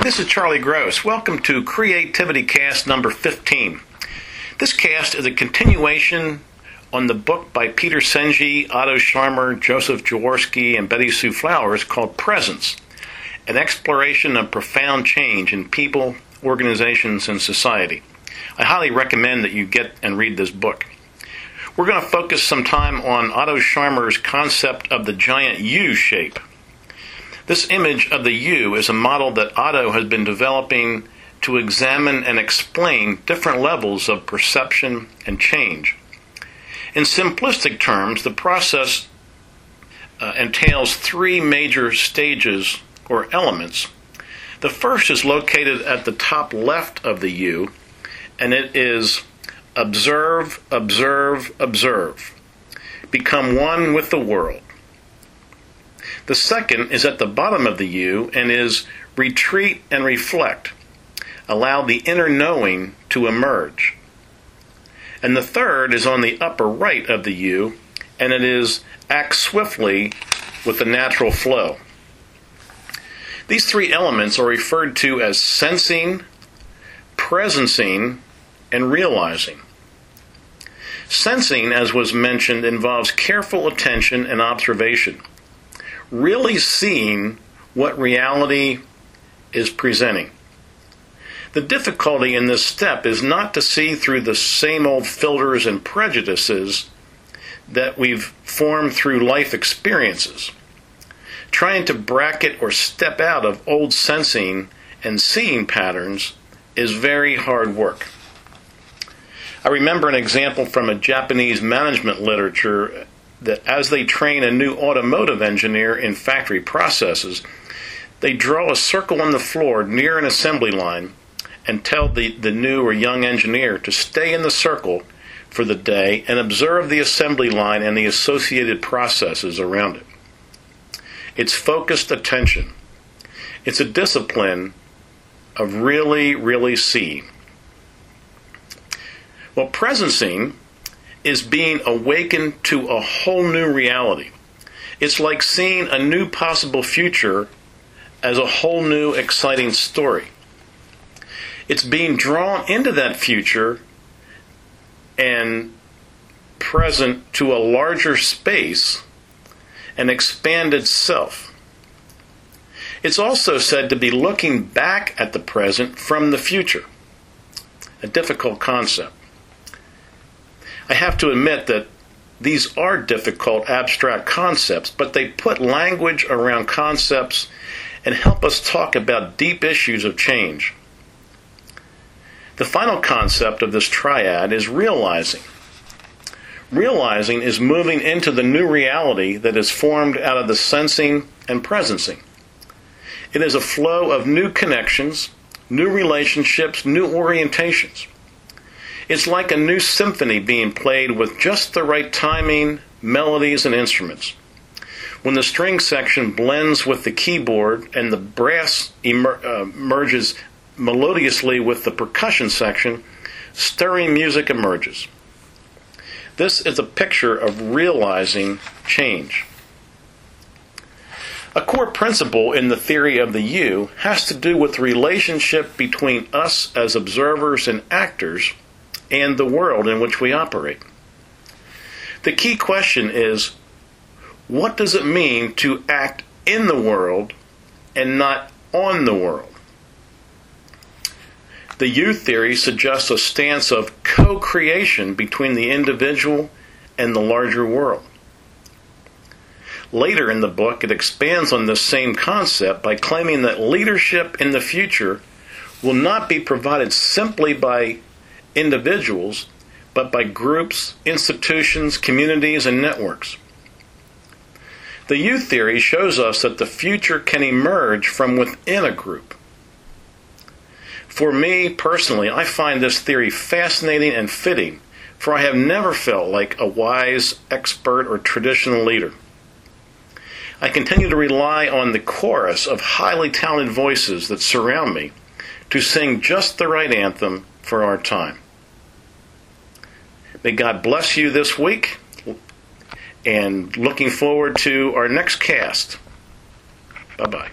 Hi, this is Charlie Gross. Welcome to Creativity Cast number 15. This cast is a continuation on the book by Peter Senge, Otto Scharmer, Joseph Jaworski, and Betty Sue Flowers called Presence An Exploration of Profound Change in People, Organizations, and Society. I highly recommend that you get and read this book. We're going to focus some time on Otto Scharmer's concept of the giant U shape. This image of the U is a model that Otto has been developing to examine and explain different levels of perception and change. In simplistic terms, the process uh, entails three major stages or elements. The first is located at the top left of the U, and it is observe, observe, observe. Become one with the world. The second is at the bottom of the U and is retreat and reflect. Allow the inner knowing to emerge. And the third is on the upper right of the U, and it is act swiftly with the natural flow. These three elements are referred to as sensing, presencing, and realizing. Sensing, as was mentioned, involves careful attention and observation really seeing what reality is presenting. The difficulty in this step is not to see through the same old filters and prejudices that we've formed through life experiences. Trying to bracket or step out of old sensing and seeing patterns is very hard work. I remember an example from a Japanese management literature that as they train a new automotive engineer in factory processes, they draw a circle on the floor near an assembly line and tell the, the new or young engineer to stay in the circle for the day and observe the assembly line and the associated processes around it. It's focused attention. It's a discipline of really, really seeing. Well, presencing is being awakened to a whole new reality. It's like seeing a new possible future as a whole new exciting story. It's being drawn into that future and present to a larger space, an expanded self. It's also said to be looking back at the present from the future, a difficult concept. I have to admit that these are difficult abstract concepts, but they put language around concepts and help us talk about deep issues of change. The final concept of this triad is realizing. Realizing is moving into the new reality that is formed out of the sensing and presencing. It is a flow of new connections, new relationships, new orientations. It's like a new symphony being played with just the right timing, melodies, and instruments. When the string section blends with the keyboard and the brass emer- uh, merges melodiously with the percussion section, stirring music emerges. This is a picture of realizing change. A core principle in the theory of the U has to do with the relationship between us as observers and actors and the world in which we operate. The key question is what does it mean to act in the world and not on the world? The U theory suggests a stance of co creation between the individual and the larger world. Later in the book, it expands on this same concept by claiming that leadership in the future will not be provided simply by individuals, but by groups, institutions, communities, and networks. The U theory shows us that the future can emerge from within a group. For me personally, I find this theory fascinating and fitting, for I have never felt like a wise, expert, or traditional leader. I continue to rely on the chorus of highly talented voices that surround me to sing just the right anthem for our time. May God bless you this week and looking forward to our next cast. Bye bye.